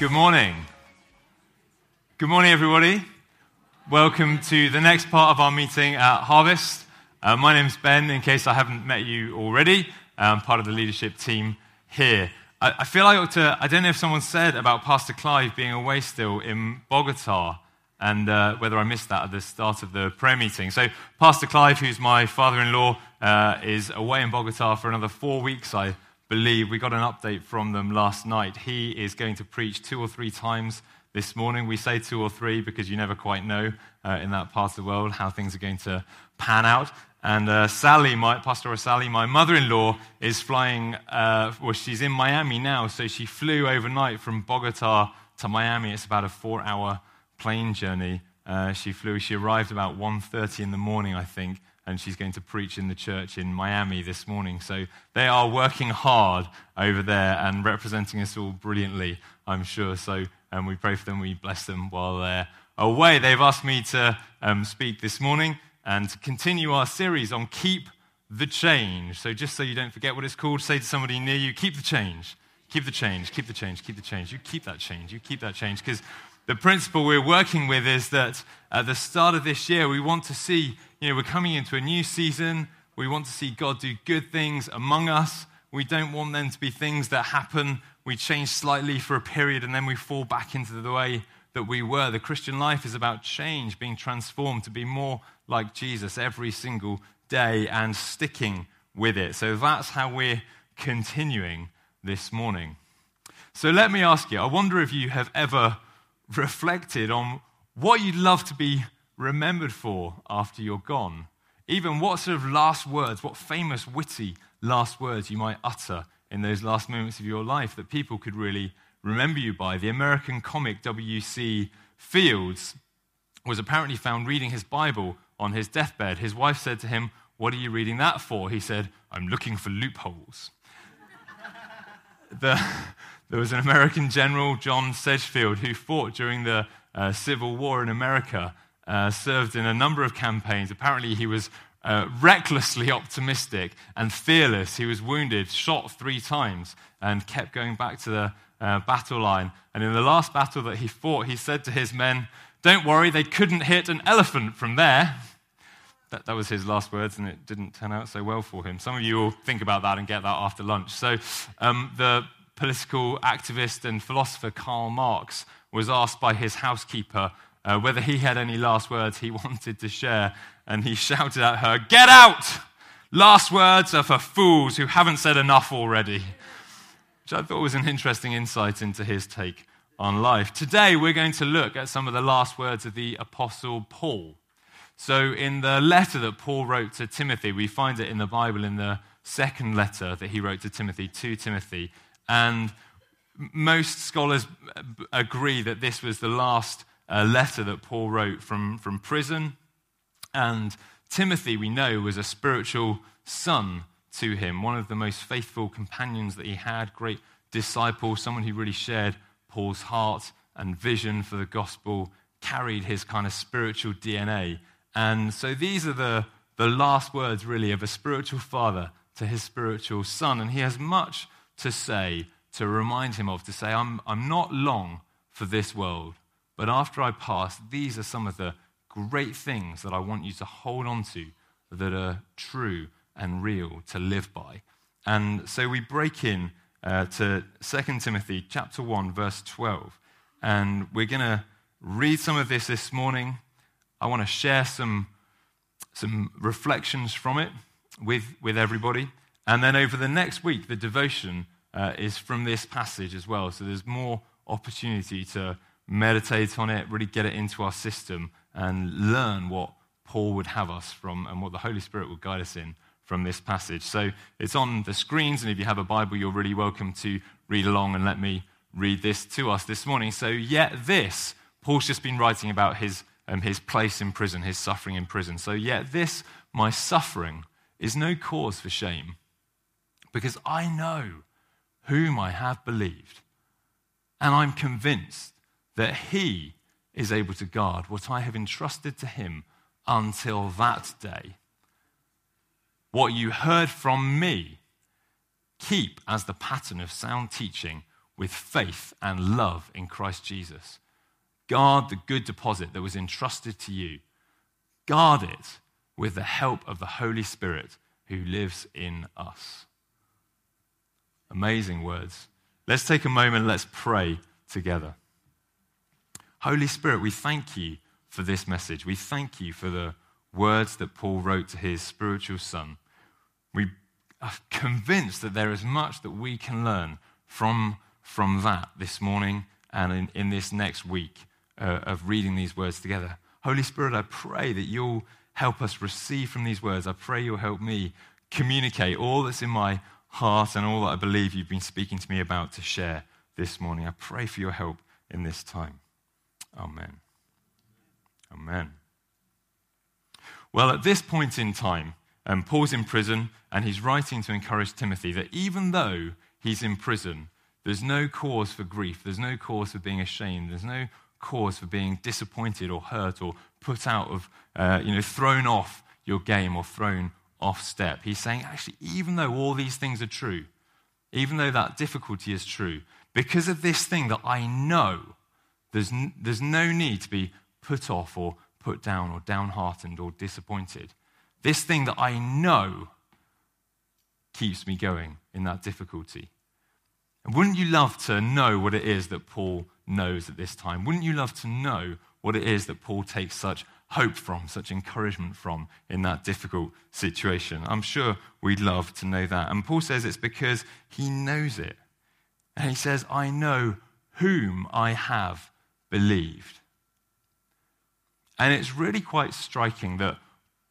Good morning. Good morning, everybody. Welcome to the next part of our meeting at Harvest. Uh, my name's Ben, in case I haven't met you already. I'm part of the leadership team here. I, I feel like I ought to, I don't know if someone said about Pastor Clive being away still in Bogota and uh, whether I missed that at the start of the prayer meeting. So, Pastor Clive, who's my father in law, uh, is away in Bogota for another four weeks, I believe. We got an update from them last night. He is going to preach two or three times this morning. We say two or three because you never quite know uh, in that part of the world how things are going to pan out. And uh, Sally, my, Pastor Sally, my mother in law, is flying, uh, well, she's in Miami now, so she flew overnight from Bogota to Miami. It's about a four hour plane journey. Uh, she flew, she arrived about 1.30 in the morning, I think, and she's going to preach in the church in Miami this morning. So they are working hard over there and representing us all brilliantly, I'm sure. So um, we pray for them, we bless them while they're away. They've asked me to um, speak this morning and to continue our series on Keep the Change. So just so you don't forget what it's called, say to somebody near you, Keep the change. Keep the change, keep the change, keep the change. You keep that change, you keep that change. Because the principle we're working with is that at the start of this year, we want to see, you know, we're coming into a new season. We want to see God do good things among us. We don't want them to be things that happen. We change slightly for a period and then we fall back into the way that we were. The Christian life is about change, being transformed to be more like Jesus every single day and sticking with it. So that's how we're continuing this morning. So let me ask you I wonder if you have ever reflected on what you'd love to be remembered for after you're gone. Even what sort of last words, what famous, witty last words you might utter in those last moments of your life that people could really remember you by. The American comic W.C. Fields was apparently found reading his Bible on his deathbed. His wife said to him, What are you reading that for? He said, I'm looking for loopholes. the, there was an American general, John Sedgefield, who fought during the uh, Civil War in America, uh, served in a number of campaigns. Apparently, he was uh, recklessly optimistic and fearless. He was wounded, shot three times, and kept going back to the uh, battle line. And in the last battle that he fought, he said to his men, Don't worry, they couldn't hit an elephant from there. That, that was his last words, and it didn't turn out so well for him. Some of you will think about that and get that after lunch. So, um, the political activist and philosopher Karl Marx was asked by his housekeeper uh, whether he had any last words he wanted to share, and he shouted at her, Get out! Last words are for fools who haven't said enough already. Which I thought was an interesting insight into his take on life. Today, we're going to look at some of the last words of the Apostle Paul. So, in the letter that Paul wrote to Timothy, we find it in the Bible in the second letter that he wrote to Timothy, to Timothy. And most scholars agree that this was the last uh, letter that Paul wrote from, from prison. And Timothy, we know, was a spiritual son to him, one of the most faithful companions that he had, great disciple, someone who really shared Paul's heart and vision for the gospel, carried his kind of spiritual DNA. And so these are the, the last words, really, of a spiritual father to his spiritual son. And he has much to say, to remind him of, to say, I'm, I'm not long for this world, but after I pass, these are some of the great things that I want you to hold on to that are true and real to live by. And so we break in uh, to 2 Timothy chapter 1, verse 12. And we're going to read some of this this morning. I want to share some, some reflections from it with, with everybody. And then over the next week, the devotion uh, is from this passage as well. So there's more opportunity to meditate on it, really get it into our system, and learn what Paul would have us from and what the Holy Spirit would guide us in from this passage. So it's on the screens, and if you have a Bible, you're really welcome to read along and let me read this to us this morning. So, yet this, Paul's just been writing about his, um, his place in prison, his suffering in prison. So, yet this, my suffering, is no cause for shame, because I know whom I have believed. And I'm convinced that he is able to guard what I have entrusted to him until that day. What you heard from me, keep as the pattern of sound teaching with faith and love in Christ Jesus. Guard the good deposit that was entrusted to you. Guard it with the help of the Holy Spirit who lives in us. Amazing words. Let's take a moment, let's pray together. Holy Spirit, we thank you for this message. We thank you for the words that Paul wrote to his spiritual son. We are convinced that there is much that we can learn from, from that this morning and in, in this next week uh, of reading these words together. Holy Spirit, I pray that you'll help us receive from these words. I pray you'll help me communicate all that's in my heart and all that I believe you've been speaking to me about to share this morning. I pray for your help in this time. Amen. Amen. Well, at this point in time, um, Paul's in prison and he's writing to encourage Timothy that even though he's in prison, there's no cause for grief, there's no cause for being ashamed, there's no cause for being disappointed or hurt or put out of, uh, you know, thrown off your game or thrown off step. He's saying, actually, even though all these things are true, even though that difficulty is true, because of this thing that I know, there's, n- there's no need to be put off or put down or downhearted or disappointed. This thing that I know keeps me going in that difficulty. And wouldn't you love to know what it is that Paul knows at this time? Wouldn't you love to know what it is that Paul takes such hope from, such encouragement from in that difficult situation? I'm sure we'd love to know that. And Paul says it's because he knows it. And he says, I know whom I have believed. And it's really quite striking that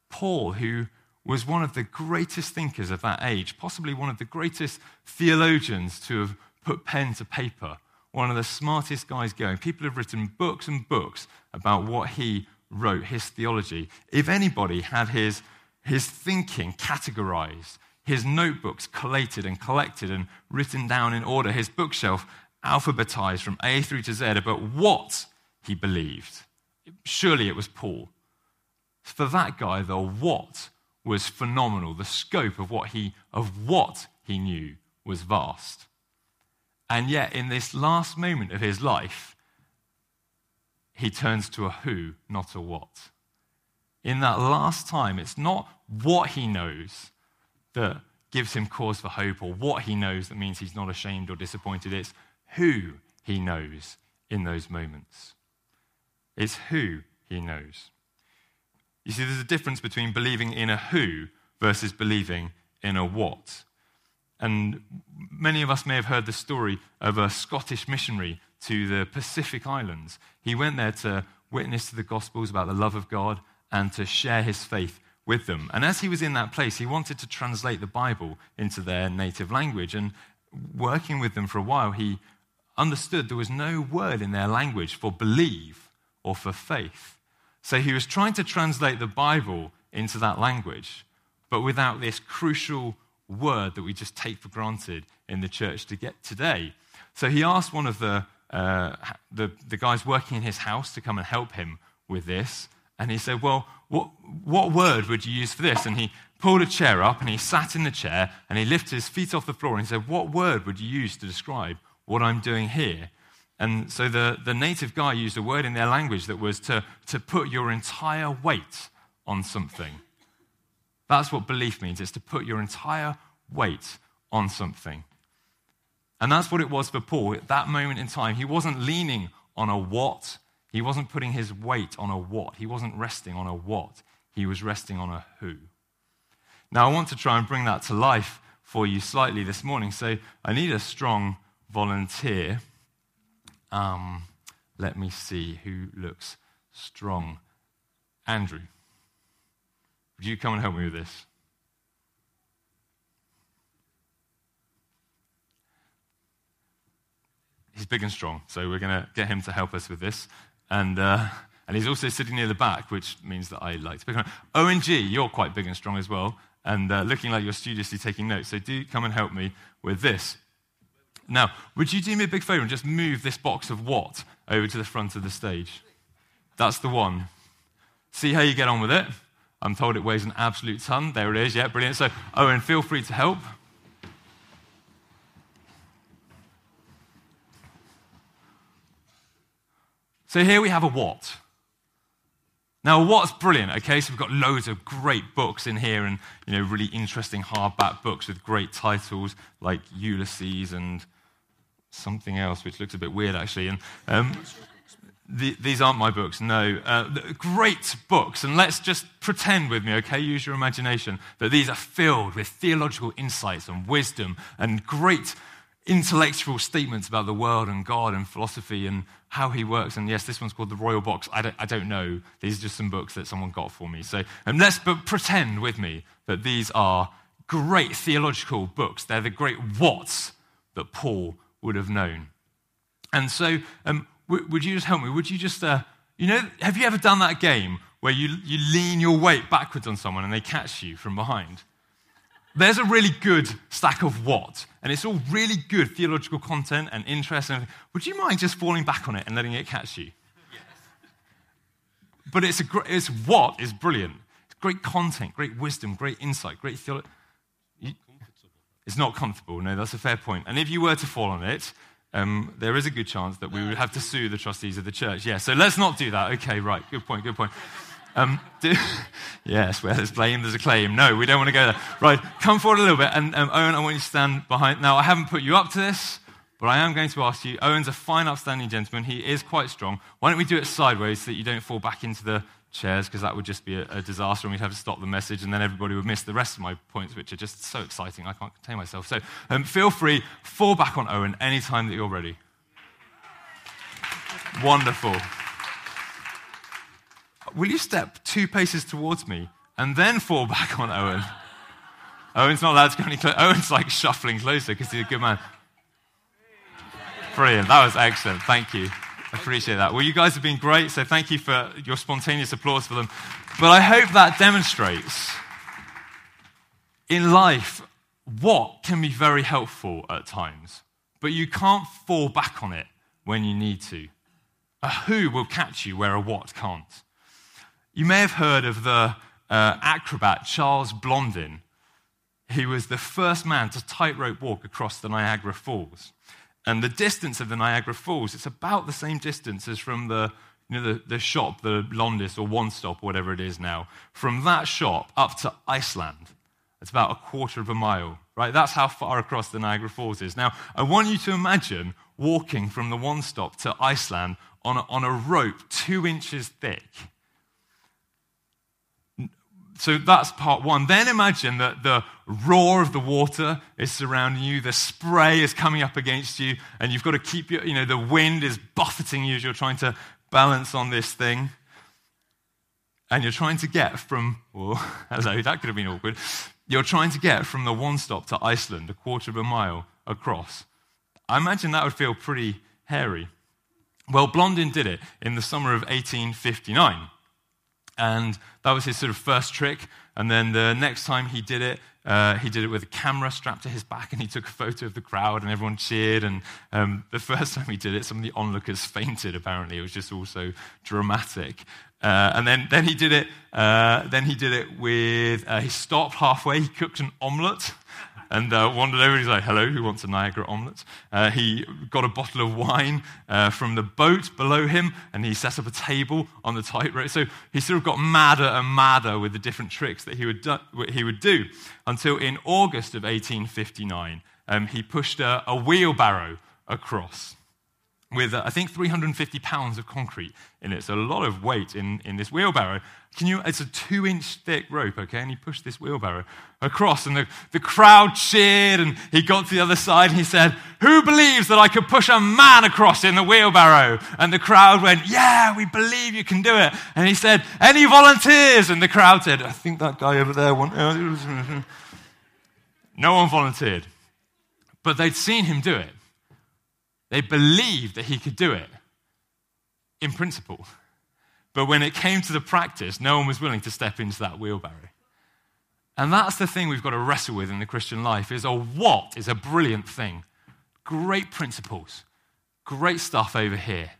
Paul, who was one of the greatest thinkers of that age, possibly one of the greatest theologians to have put pen to paper, one of the smartest guys going. People have written books and books about what he wrote, his theology. If anybody had his, his thinking categorized, his notebooks collated and collected and written down in order, his bookshelf alphabetized from A through to Z about what he believed, surely it was Paul. For that guy, the what was phenomenal. The scope of what he, of what he knew was vast. And yet, in this last moment of his life, he turns to a who, not a what. In that last time, it's not what he knows that gives him cause for hope or what he knows that means he's not ashamed or disappointed. It's who he knows in those moments. It's who he knows. You see, there's a difference between believing in a who versus believing in a what. And many of us may have heard the story of a Scottish missionary to the Pacific Islands. He went there to witness to the Gospels about the love of God and to share his faith with them. And as he was in that place, he wanted to translate the Bible into their native language. And working with them for a while, he understood there was no word in their language for believe or for faith. So he was trying to translate the Bible into that language, but without this crucial word that we just take for granted in the church to get today. So he asked one of the, uh, the, the, guys working in his house to come and help him with this. And he said, Well, what, what word would you use for this? And he pulled a chair up and he sat in the chair and he lifted his feet off the floor and he said, What word would you use to describe what I'm doing here? And so the, the native guy used a word in their language that was to, to put your entire weight on something. That's what belief means. It's to put your entire weight on something. And that's what it was for Paul at that moment in time. He wasn't leaning on a what, he wasn't putting his weight on a what, he wasn't resting on a what, he was resting on a who. Now, I want to try and bring that to life for you slightly this morning. So, I need a strong volunteer. Um, let me see who looks strong. Andrew. Would you come and help me with this? He's big and strong, so we're going to get him to help us with this. And, uh, and he's also sitting near the back, which means that I like to pick on him. Owen G, you're quite big and strong as well, and uh, looking like you're studiously taking notes. So do come and help me with this. Now, would you do me a big favor and just move this box of what over to the front of the stage? That's the one. See how you get on with it. I'm told it weighs an absolute ton. There it is. Yeah, brilliant. So, Owen, feel free to help. So here we have a what. Now, what's brilliant, okay? So we've got loads of great books in here and, you know, really interesting hardback books with great titles like Ulysses and something else, which looks a bit weird, actually. And um, the, these aren't my books, no. Uh, great books. And let's just pretend with me, okay? Use your imagination that these are filled with theological insights and wisdom and great intellectual statements about the world and God and philosophy and how he works. And yes, this one's called The Royal Box. I don't, I don't know. These are just some books that someone got for me. So um, let's but pretend with me that these are great theological books. They're the great whats that Paul would have known. And so, um, w- would you just help me? Would you just, uh, you know, have you ever done that game where you, you lean your weight backwards on someone and they catch you from behind? There's a really good stack of what, and it's all really good theological content and interest. And would you mind just falling back on it and letting it catch you? Yes. But it's, a, great, it's what is brilliant. It's great content, great wisdom, great insight, great theology. It's not comfortable. No, that's a fair point. And if you were to fall on it, um, there is a good chance that we would have to sue the trustees of the church. Yeah, so let's not do that. Okay, right. Good point, good point. Um, do, yes, where there's blame, there's a claim. No, we don't want to go there. Right, come forward a little bit. And um, Owen, I want you to stand behind. Now, I haven't put you up to this, but I am going to ask you. Owen's a fine, upstanding gentleman. He is quite strong. Why don't we do it sideways so that you don't fall back into the chairs, because that would just be a, a, disaster and we'd have to stop the message, and then everybody would miss the rest of my points, which are just so exciting. I can't contain myself. So um, feel free, fall back on Owen anytime that you're ready. Wonderful. Will you step two paces towards me and then fall back on Owen? Owen's not allowed to go any closer. Owen's like shuffling closer because he's a good man. Brilliant. That was excellent. Thank you. I appreciate that. Well, you guys have been great, so thank you for your spontaneous applause for them. But I hope that demonstrates in life what can be very helpful at times, but you can't fall back on it when you need to. A who will catch you where a what can't. You may have heard of the uh, acrobat Charles Blondin. He was the first man to tightrope walk across the Niagara Falls. And the distance of the Niagara Falls, it's about the same distance as from the, you know, the, the shop, the Londis or One Stop, or whatever it is now. From that shop up to Iceland, it's about a quarter of a mile, right? That's how far across the Niagara Falls is. Now, I want you to imagine walking from the One Stop to Iceland on a, on a rope two inches thick so that's part one. Then imagine that the roar of the water is surrounding you, the spray is coming up against you, and you've got to keep your, you know, the wind is buffeting you as you're trying to balance on this thing. And you're trying to get from, oh, hello, that could have been awkward. You're trying to get from the one stop to Iceland, a quarter of a mile across. I imagine that would feel pretty hairy. Well, Blondin did it in the summer of 1859. And that was his sort of first trick. And then the next time he did it, uh, he did it with a camera strapped to his back and he took a photo of the crowd and everyone cheered. And um, the first time he did it, some of the onlookers fainted, apparently. It was just all so dramatic. Uh, and then, then he did it. Uh, then he did it with. Uh, he stopped halfway. He cooked an omelette and uh, wandered over. He's like, "Hello, who wants a Niagara omelette?" Uh, he got a bottle of wine uh, from the boat below him, and he set up a table on the tightrope. So he sort of got madder and madder with the different tricks that he would do, he would do until in August of 1859, um, he pushed a, a wheelbarrow across with, uh, I think, 350 pounds of concrete in it. So a lot of weight in, in this wheelbarrow. Can you, it's a two inch thick rope, okay? And he pushed this wheelbarrow across, and the, the crowd cheered, and he got to the other side, and he said, Who believes that I could push a man across in the wheelbarrow? And the crowd went, Yeah, we believe you can do it. And he said, Any volunteers? And the crowd said, I think that guy over there wants. no one volunteered. But they'd seen him do it. They believed that he could do it in principle. But when it came to the practice, no one was willing to step into that wheelbarrow. And that's the thing we've got to wrestle with in the Christian life is a what is a brilliant thing. Great principles, great stuff over here.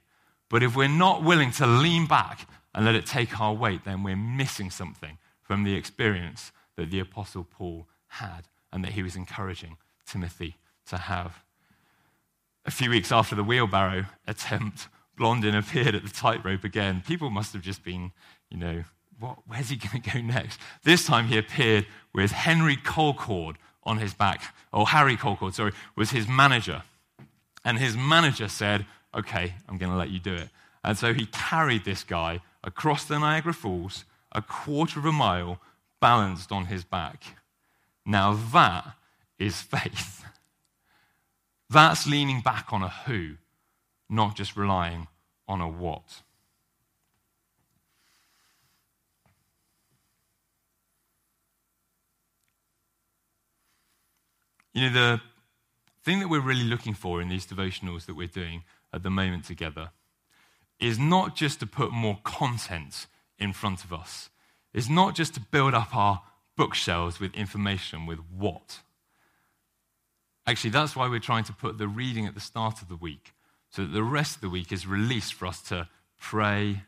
But if we're not willing to lean back and let it take our weight, then we're missing something from the experience that the Apostle Paul had and that he was encouraging Timothy to have. A few weeks after the wheelbarrow attempt, Blondin appeared at the tightrope again, people must have just been, you know, what, where's he going to go next? This time he appeared with Henry Colcord on his back, or Harry Colcord, sorry, was his manager. And his manager said, Okay, I'm going to let you do it. And so he carried this guy across the Niagara Falls, a quarter of a mile, balanced on his back. Now that is faith. That's leaning back on a who, not just relying on a what. You know, the thing that we're really looking for in these devotionals that we're doing at the moment together is not just to put more content in front of us, it's not just to build up our bookshelves with information, with what. Actually, that's why we're trying to put the reading at the start of the week, so that the rest of the week is released for us to pray,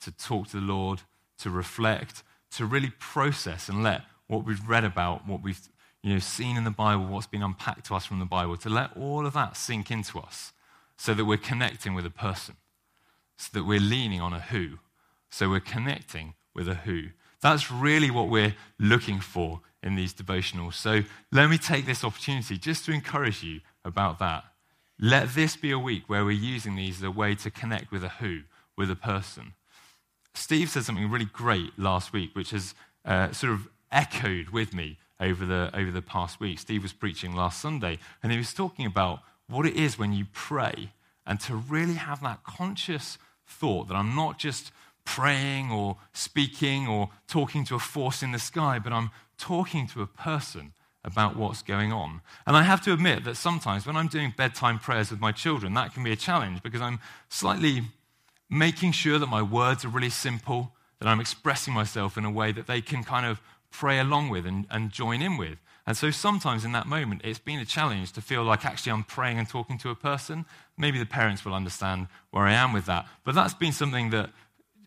to talk to the Lord, to reflect, to really process and let what we've read about, what we've you know, seen in the Bible, what's been unpacked to us from the Bible, to let all of that sink into us so that we're connecting with a person, so that we're leaning on a who, so we're connecting with a who. That's really what we're looking for in these devotionals. So let me take this opportunity just to encourage you about that. Let this be a week where we're using these as a way to connect with a who, with a person. Steve said something really great last week, which has uh, sort of echoed with me over the, over the past week. Steve was preaching last Sunday, and he was talking about what it is when you pray and to really have that conscious thought that I'm not just praying or speaking or talking to a force in the sky, but I'm talking to a person about what's going on. And I have to admit that sometimes when I'm doing bedtime prayers with my children, that can be a challenge because I'm slightly making sure that my words are really simple, that I'm expressing myself in a way that they can kind of pray along with and, and join in with. And so sometimes in that moment, it's been a challenge to feel like actually I'm praying and talking to a person. Maybe the parents will understand where I am with that. But that's been something that,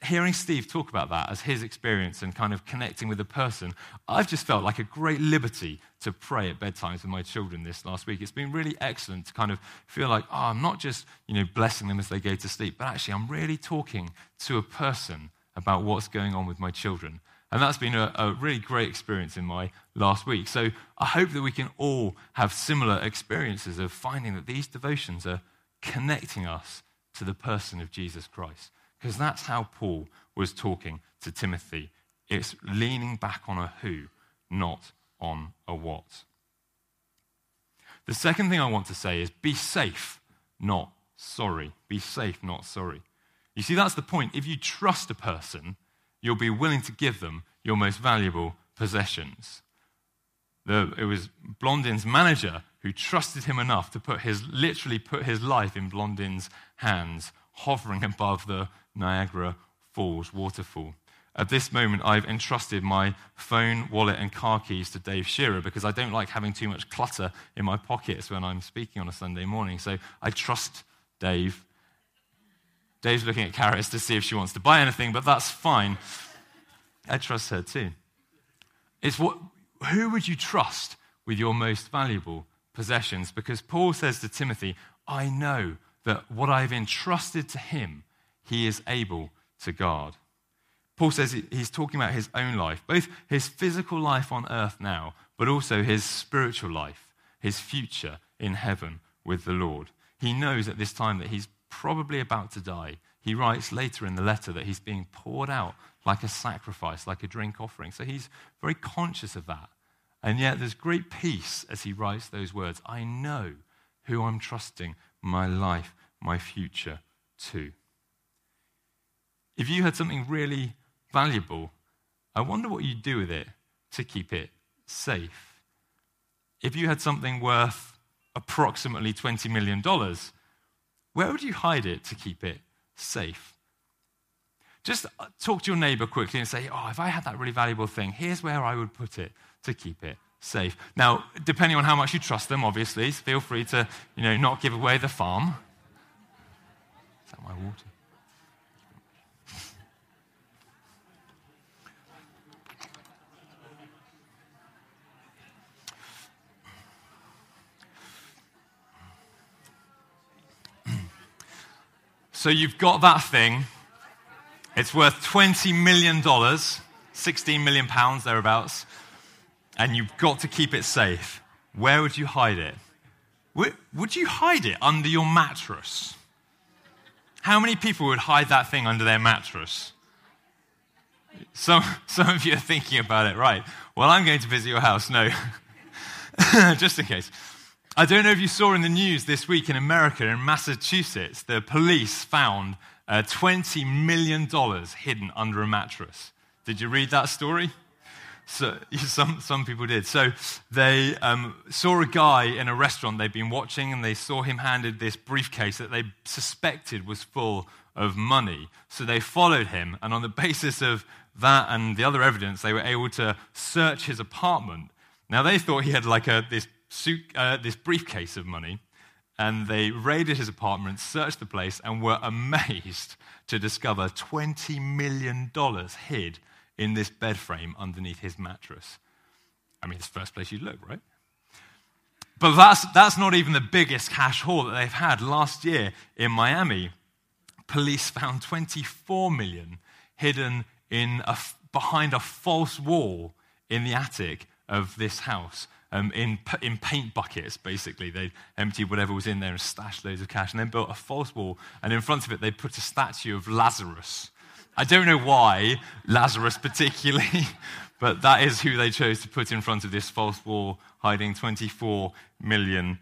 hearing Steve talk about that as his experience and kind of connecting with a person, I've just felt like a great liberty to pray at bedtimes with my children this last week. It's been really excellent to kind of feel like, oh, I'm not just, you know, blessing them as they go to sleep, but actually I'm really talking to a person about what's going on with my children. And that's been a, a, really great experience in my last week. So I hope that we can all have similar experiences of finding that these devotions are connecting us to the person of Jesus Christ. Because that's how Paul was talking to Timothy. It's leaning back on a who, not on a what. The second thing I want to say is be safe, not sorry. Be safe, not sorry. You see, that's the point. If you trust a person, you'll be willing to give them your most valuable possessions. The, it was Blondin's manager who trusted him enough to put his, literally put his life in Blondin's hands, hovering above the Niagara Falls waterfall. At this moment, I've entrusted my phone, wallet, and car keys to Dave Shearer because I don't like having too much clutter in my pockets when I'm speaking on a Sunday morning. So I trust Dave Dave's looking at Karis to see if she wants to buy anything, but that's fine. I trust her too. It's what, who would you trust with your most valuable possessions? Because Paul says to Timothy, I know that what I've entrusted to him, he is able to guard. Paul says he's talking about his own life, both his physical life on earth now, but also his spiritual life, his future in heaven with the Lord. He knows at this time that he's probably about to die. He writes later in the letter that he's being poured out like a sacrifice, like a drink offering. So he's very conscious of that. And yet there's great peace as he writes those words. I know who I'm trusting my life, my future to. If you had something really valuable, I wonder what you'd do with it to keep it safe. If you had something worth approximately $20 million, where would you hide it to keep it safe? Just uh, talk to your neighbor quickly and say, Oh, if I had that really valuable thing, here's where I would put it to keep it safe. Now, depending on how much you trust them, obviously, feel free to you know, not give away the farm. Is that my water? So you've got that thing. It's worth $20 million, 16 million pounds thereabouts, and you've got to keep it safe. Where would you hide it? Would you hide it under your mattress? How many people would hide that thing under their mattress? Some, some of you are thinking about it, right? Well, I'm going to visit your house. No, just in case. I don't know if you saw in the news this week in America, in Massachusetts, the police found uh, $20 million hidden under a mattress. Did you read that story? So, some, some people did. So they um, saw a guy in a restaurant they'd been watching, and they saw him handed this briefcase that they suspected was full of money. So they followed him, and on the basis of that and the other evidence, they were able to search his apartment. Now they thought he had like a, this, suit, uh, this briefcase of money, and they raided his apartment, searched the place, and were amazed to discover $20 million hid in this bed frame underneath his mattress. I mean, it's the first place you'd look, right? But that's, that's not even the biggest cash haul that they've had. Last year in Miami, police found 24 million hidden in a, behind a false wall in the attic of this house. Um, in, in paint buckets, basically. They emptied whatever was in there and stashed loads of cash and then built a false wall. And in front of it, they put a statue of Lazarus I don't know why, Lazarus particularly, but that is who they chose to put in front of this false wall, hiding $24 million.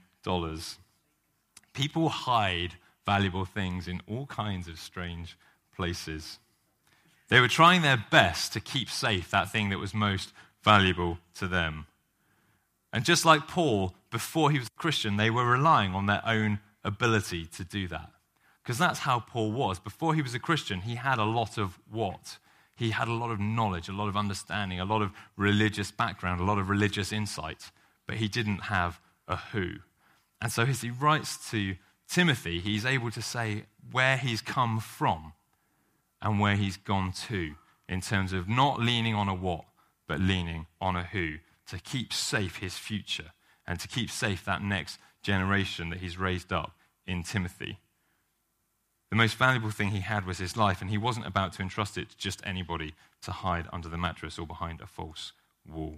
People hide valuable things in all kinds of strange places. They were trying their best to keep safe that thing that was most valuable to them. And just like Paul, before he was a Christian, they were relying on their own ability to do that. Because that's how Paul was. Before he was a Christian, he had a lot of what? He had a lot of knowledge, a lot of understanding, a lot of religious background, a lot of religious insight, but he didn't have a who. And so as he writes to Timothy, he's able to say where he's come from and where he's gone to in terms of not leaning on a what, but leaning on a who to keep safe his future and to keep safe that next generation that he's raised up in Timothy. The most valuable thing he had was his life, and he wasn't about to entrust it to just anybody to hide under the mattress or behind a false wall.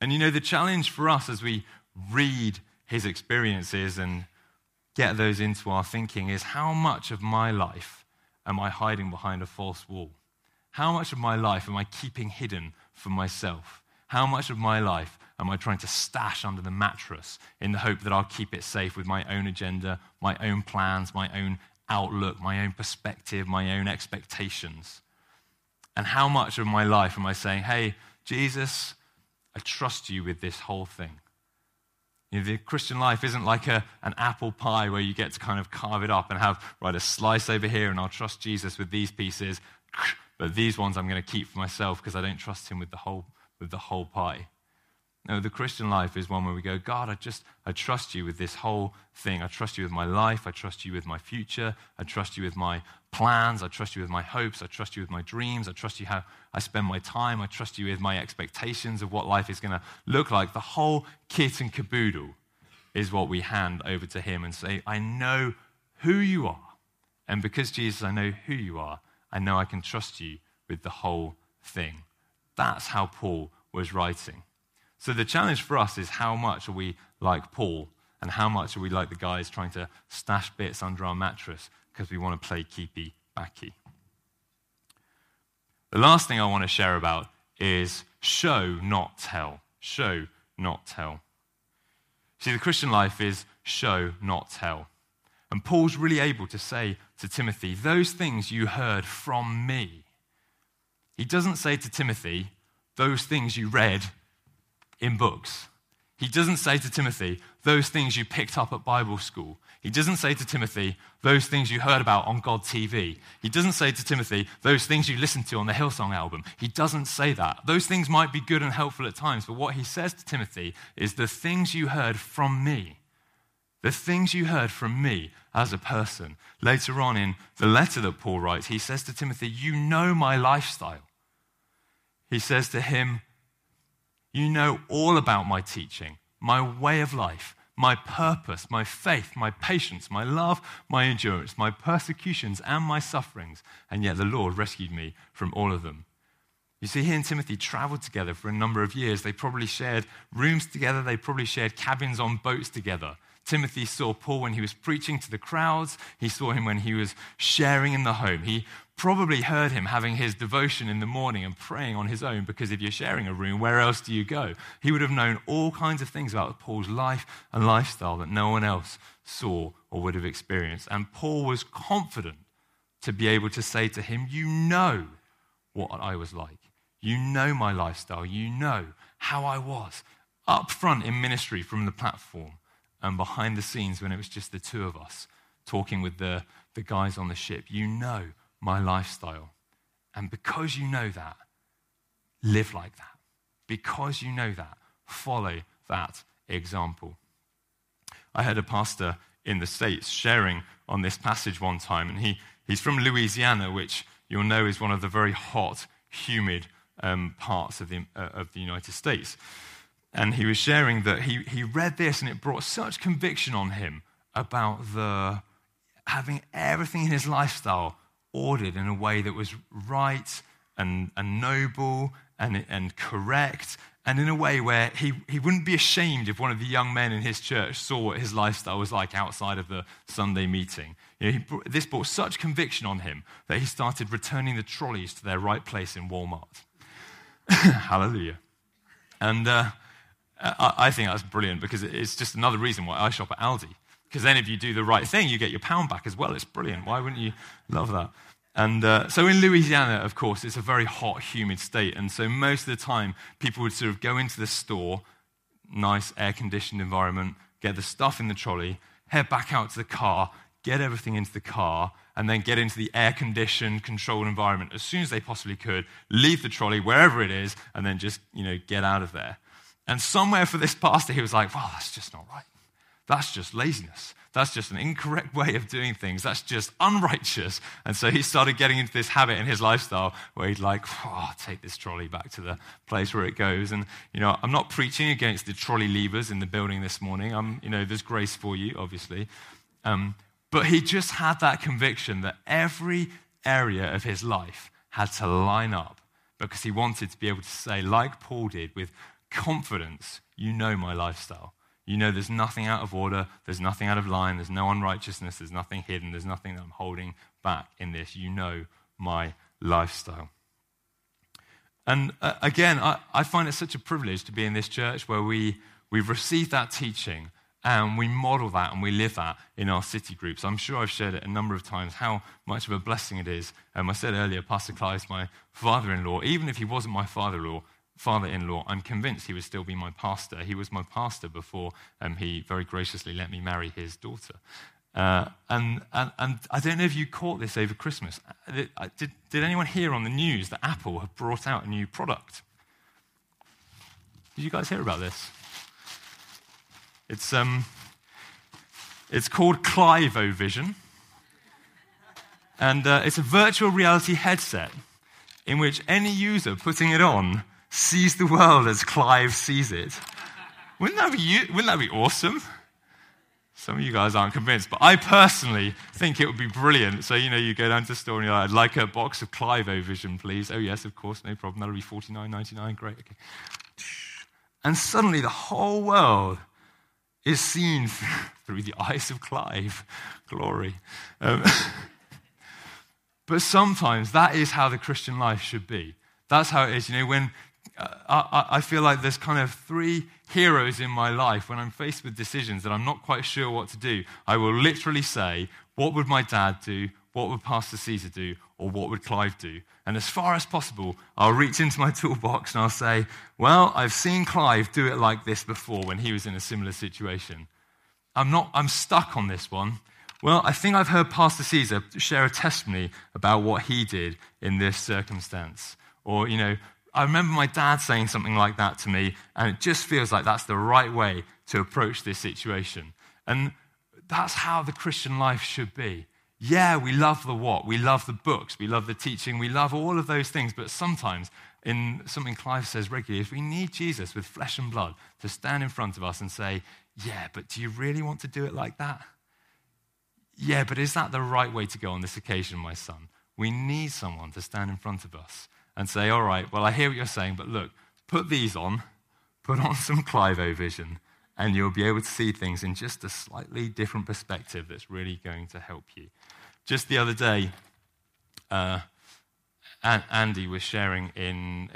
And you know, the challenge for us as we read his experiences and get those into our thinking is how much of my life am I hiding behind a false wall? How much of my life am I keeping hidden for myself? How much of my life am I trying to stash under the mattress in the hope that I'll keep it safe with my own agenda, my own plans, my own outlook, my own perspective, my own expectations? And how much of my life am I saying, hey, Jesus, I trust you with this whole thing? You know, the Christian life isn't like a, an apple pie where you get to kind of carve it up and have, right, a slice over here, and I'll trust Jesus with these pieces, but these ones I'm going to keep for myself because I don't trust him with the whole, with the whole pie. No, the Christian life is one where we go, God, I just, I trust you with this whole thing. I trust you with my life. I trust you with my future. I trust you with my plans. I trust you with my hopes. I trust you with my dreams. I trust you how I spend my time. I trust you with my expectations of what life is going to look like. The whole kit and caboodle is what we hand over to Him and say, I know who you are. And because, Jesus, I know who you are, I know I can trust you with the whole thing. That's how Paul was writing. So the challenge for us is how much are we like Paul and how much are we like the guys trying to stash bits under our mattress because we want to play keepy backy. The last thing I want to share about is show, not tell. Show, not tell. See, the Christian life is show, not tell. And Paul's really able to say to Timothy, Those things you heard from me. He doesn't say to Timothy, Those things you read in books. He doesn't say to Timothy, those things you picked up at Bible school. He doesn't say to Timothy, those things you heard about on God TV. He doesn't say to Timothy, those things you listened to on the Hillsong album. He doesn't say that. Those things might be good and helpful at times, but what he says to Timothy is the things you heard from me. The things you heard from me as a person. Later on in the letter that Paul writes, he says to Timothy, You know my lifestyle. He says to him, you know all about my teaching, my way of life, my purpose, my faith, my patience, my love, my endurance, my persecutions, and my sufferings. And yet the Lord rescued me from all of them. You see, he and Timothy traveled together for a number of years. They probably shared rooms together, they probably shared cabins on boats together. Timothy saw Paul when he was preaching to the crowds. He saw him when he was sharing in the home. He probably heard him having his devotion in the morning and praying on his own because if you're sharing a room, where else do you go? He would have known all kinds of things about Paul's life and lifestyle that no one else saw or would have experienced. And Paul was confident to be able to say to him, You know what I was like. You know my lifestyle. You know how I was up front in ministry from the platform and behind the scenes when it was just the two of us talking with the, the guys on the ship. You know my lifestyle. And because you know that, live like that. Because you know that, follow that example. I heard a pastor in the States sharing on this passage one time, and he, he's from Louisiana, which you'll know is one of the very hot, humid um, parts of the, uh, of the United States. And he was sharing that he, he read this and it brought such conviction on him about the having everything in his lifestyle ordered in a way that was right and, and noble and, and correct, and in a way where he, he wouldn't be ashamed if one of the young men in his church saw what his lifestyle was like outside of the Sunday meeting. You know, this brought such conviction on him that he started returning the trolleys to their right place in Walmart. Hallelujah. And uh, I think that's brilliant because it's just another reason why I shop at Aldi. Because then if you do the right thing, you get your pound back as well. It's brilliant. Why wouldn't you love that? And uh, so in Louisiana, of course, it's a very hot, humid state. And so most of the time, people would sort of go into the store, nice air conditioned environment, get the stuff in the trolley, head back out to the car, get everything into the car, and then get into the air conditioned, controlled environment as soon as they possibly could, leave the trolley wherever it is, and then just, you know, get out of there. And somewhere for this pastor, he was like, well, that's just not right. That's just laziness. That's just an incorrect way of doing things. That's just unrighteous. And so he started getting into this habit in his lifestyle where he'd like, oh, take this trolley back to the place where it goes. And, you know, I'm not preaching against the trolley leavers in the building this morning. I'm, you know, there's grace for you, obviously. Um, but he just had that conviction that every area of his life had to line up because he wanted to be able to say, like Paul did, with confidence, you know my lifestyle. You know there's nothing out of order, there's nothing out of line, there's no unrighteousness, there's nothing hidden, there's nothing that I'm holding back in this. You know my lifestyle. And uh, again, I, I find it such a privilege to be in this church where we, we've received that teaching and we model that and we live that in our city groups. I'm sure I've shared it a number of times how much of a blessing it is. Um, I said earlier, Pastor Clive's my father in law. Even if he wasn't my father in law, father in law, I'm convinced he would still be my pastor. He was my pastor before um, he very graciously let me marry his daughter. Uh, and, and, and, I don't know if you caught this over Christmas. Uh, did, did anyone hear on the news that Apple have brought out a new product? Did you guys hear about this? It's, um, it's called Clivo Vision. And uh, it's a virtual reality headset in which any user putting it on sees the world as Clive sees it. Wouldn't that be, wouldn't that be awesome? Some of you guys aren't convinced, but I personally think it would be brilliant. So, you know, you go down to the store and you're like, I'd like a box of Clivo Vision, please. Oh, yes, of course, no problem. That'll be $49.99. Great, okay. And suddenly the whole world is seen through the eyes of Clive. Glory. Um, but sometimes that is how the Christian life should be. That's how it is. You know, when I, I feel like there's kind of three heroes in my life when I'm faced with decisions that I'm not quite sure what to do. I will literally say, What would my dad do? What would Pastor Caesar do? Or what would Clive do? And as far as possible, I'll reach into my toolbox and I'll say, Well, I've seen Clive do it like this before when he was in a similar situation. I'm, not, I'm stuck on this one. Well, I think I've heard Pastor Caesar share a testimony about what he did in this circumstance. Or, you know, I remember my dad saying something like that to me, and it just feels like that's the right way to approach this situation. And that's how the Christian life should be. Yeah, we love the what, we love the books, we love the teaching, we love all of those things, but sometimes, in something Clive says regularly, if we need Jesus with flesh and blood to stand in front of us and say, Yeah, but do you really want to do it like that? Yeah, but is that the right way to go on this occasion, my son? We need someone to stand in front of us and say, All right, well, I hear what you're saying, but look, put these on, put on some Clivo vision, and you'll be able to see things in just a slightly different perspective that's really going to help you. Just the other day, uh, Andy was sharing in,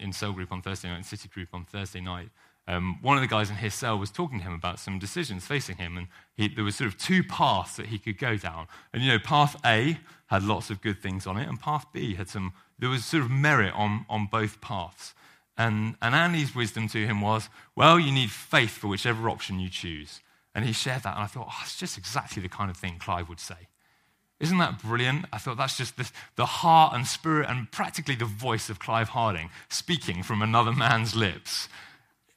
in cell group on Thursday night, in city group on Thursday night. Um, one of the guys in his cell was talking to him about some decisions facing him, and he, there was sort of two paths that he could go down. And you know, path A had lots of good things on it, and path B had some. There was sort of merit on, on both paths. And, and Andy's wisdom to him was, well, you need faith for whichever option you choose. And he shared that, and I thought, oh, it's just exactly the kind of thing Clive would say. Isn't that brilliant? I thought that's just the, the heart and spirit and practically the voice of Clive Harding speaking from another man's lips.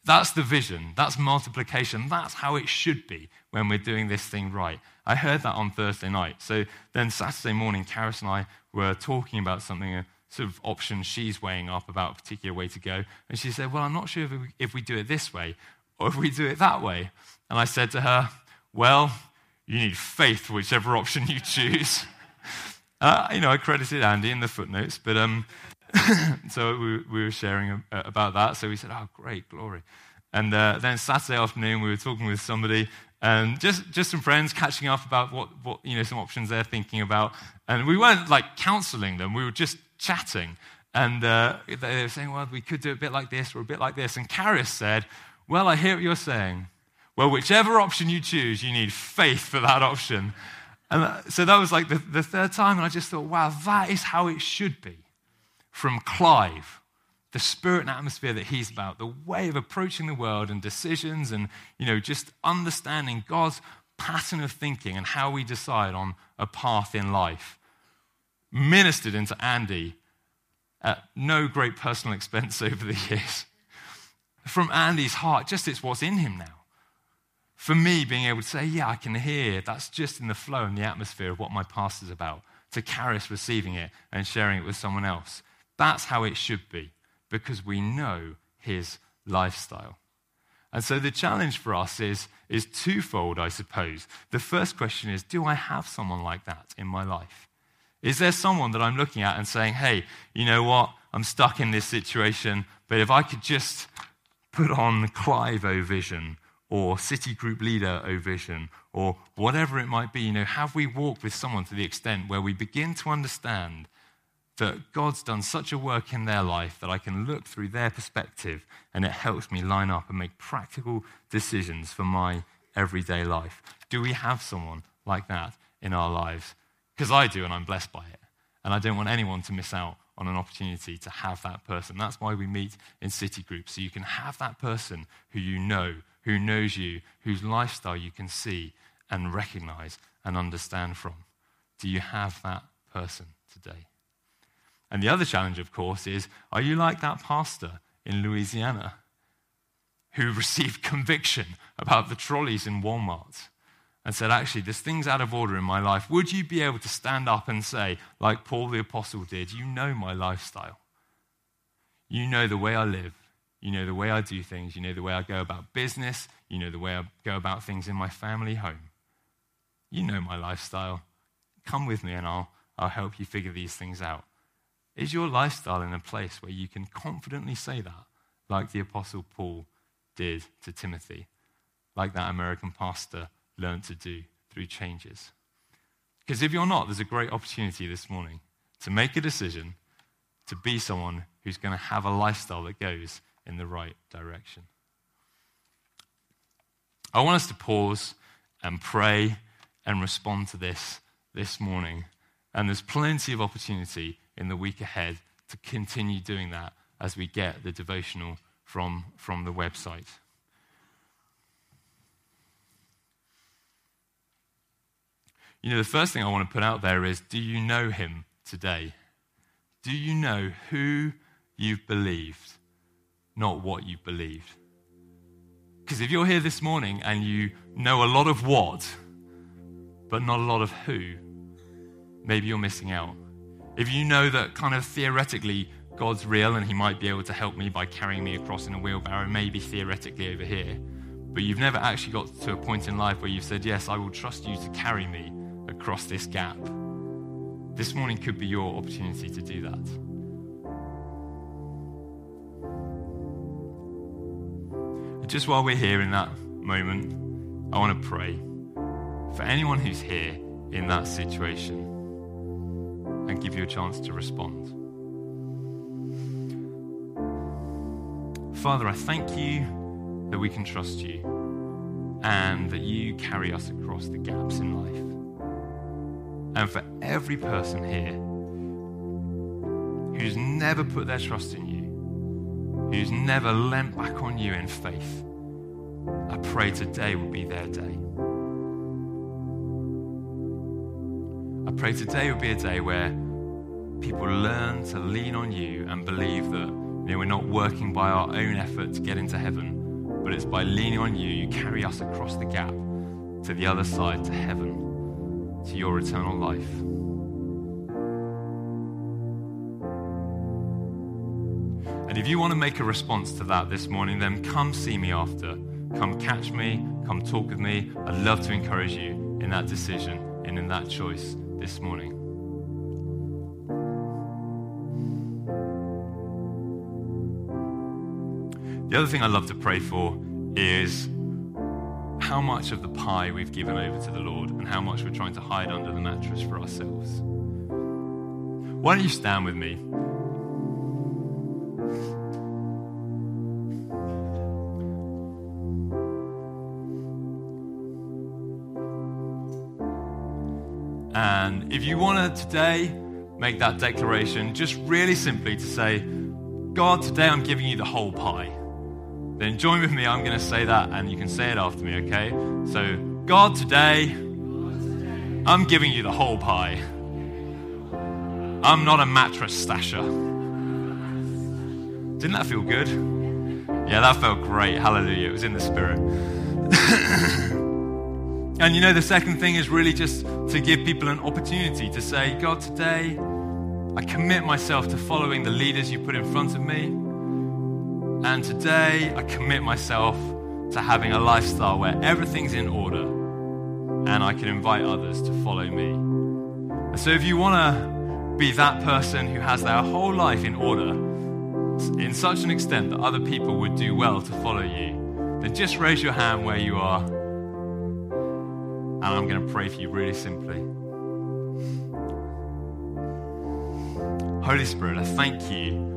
That's the vision. That's multiplication. That's how it should be when we're doing this thing right. I heard that on Thursday night. So then Saturday morning, Karis and I were talking about something, sort of option she's weighing up about a particular way to go. And she said, Well, I'm not sure if we, if we do it this way or if we do it that way. And I said to her, Well, you need faith, whichever option you choose. Uh, you know, I credited Andy in the footnotes, but um, so we, we, were sharing about that. So we said, "Oh, great, glory!" And uh, then Saturday afternoon, we were talking with somebody, and just just some friends catching up about what, what you know some options they're thinking about. And we weren't like counselling them; we were just chatting. And uh, they were saying, "Well, we could do a bit like this or a bit like this." And Karis said, "Well, I hear what you're saying." Well, whichever option you choose, you need faith for that option. And uh, so that was like the, the third time, and I just thought, wow, that is how it should be. From Clive, the spirit and atmosphere that he's about, the way of approaching the world and decisions, and you know, just understanding God's pattern of thinking and how we decide on a path in life. Ministered into Andy at no great personal expense over the years. From Andy's heart, just it's what's in him now for me, being able to say, yeah, I can hear, that's just in the flow and the atmosphere of what my past is about, to Karis receiving it and sharing it with someone else. That's how it should be, because we know his lifestyle. And so the challenge for us is, is twofold, I suppose. The first question is Do I have someone like that in my life? Is there someone that I'm looking at and saying, hey, you know what? I'm stuck in this situation, but if I could just put on Clivo vision or city group leader O Vision, or whatever it might be, you know, have we walked with someone to the extent where we begin to understand that God's done such a work in their life that I can look through their perspective and it helps me line up and make practical decisions for my everyday life? Do we have someone like that in our lives? Because I do, and I'm blessed by it. And I don't want anyone to miss out on an opportunity to have that person. That's why we meet in city groups, so you can have that person who you know who knows you, whose lifestyle you can see and recognize and understand from. Do you have that person today? And the other challenge, of course, is are you like that pastor in Louisiana who received conviction about the trolleys in Walmart and said, actually, there's things out of order in my life. Would you be able to stand up and say, like Paul the Apostle did, you know my lifestyle? You know the way I live. You know the way I do things. You know the way I go about business. You know the way I go about things in my family home. You know my lifestyle. Come with me and I'll, I'll help you figure these things out. Is your lifestyle in a place where you can confidently say that, like the Apostle Paul did to Timothy, like that American pastor learned to do through changes? Because if you're not, there's a great opportunity this morning to make a decision to be someone who's going to have a lifestyle that goes in the right direction. I want us to pause and pray and respond to this this morning. And there's plenty of opportunity in the week ahead to continue doing that as we get the devotional from, from the website. You know, the first thing I want to put out there is do you know him today? Do you know who you've believed? not what you've believed. Because if you're here this morning and you know a lot of what, but not a lot of who, maybe you're missing out. If you know that kind of theoretically God's real and He might be able to help me by carrying me across in a wheelbarrow, maybe theoretically over here, but you've never actually got to a point in life where you've said, Yes, I will trust you to carry me across this gap. This morning could be your opportunity to do that. Just while we're here in that moment, I want to pray for anyone who's here in that situation and give you a chance to respond. Father, I thank you that we can trust you and that you carry us across the gaps in life. And for every person here who's never put their trust in you, who's never leant back on you in faith, I pray today will be their day. I pray today will be a day where people learn to lean on you and believe that you know, we're not working by our own effort to get into heaven, but it's by leaning on you, you carry us across the gap to the other side, to heaven, to your eternal life. And if you want to make a response to that this morning, then come see me after. Come catch me, come talk with me. I'd love to encourage you in that decision and in that choice this morning. The other thing I love to pray for is how much of the pie we've given over to the Lord and how much we're trying to hide under the mattress for ourselves. Why don't you stand with me? And if you want to today make that declaration, just really simply to say, God, today I'm giving you the whole pie. Then join with me, I'm going to say that, and you can say it after me, okay? So, God, today I'm giving you the whole pie. I'm not a mattress stasher. Didn't that feel good? Yeah, that felt great. Hallelujah. It was in the spirit. And you know, the second thing is really just to give people an opportunity to say, God, today I commit myself to following the leaders you put in front of me. And today I commit myself to having a lifestyle where everything's in order and I can invite others to follow me. So if you want to be that person who has their whole life in order in such an extent that other people would do well to follow you, then just raise your hand where you are and I'm going to pray for you really simply. Holy Spirit, I thank you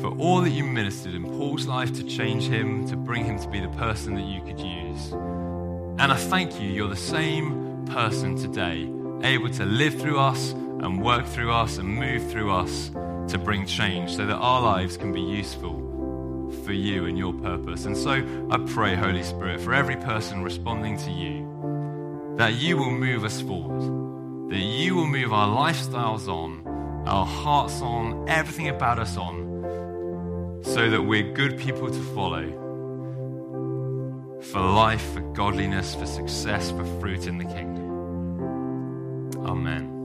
for all that you ministered in Paul's life to change him, to bring him to be the person that you could use. And I thank you, you're the same person today, able to live through us and work through us and move through us to bring change so that our lives can be useful for you and your purpose. And so I pray, Holy Spirit, for every person responding to you that you will move us forward, that you will move our lifestyles on, our hearts on, everything about us on, so that we're good people to follow for life, for godliness, for success, for fruit in the kingdom. Amen.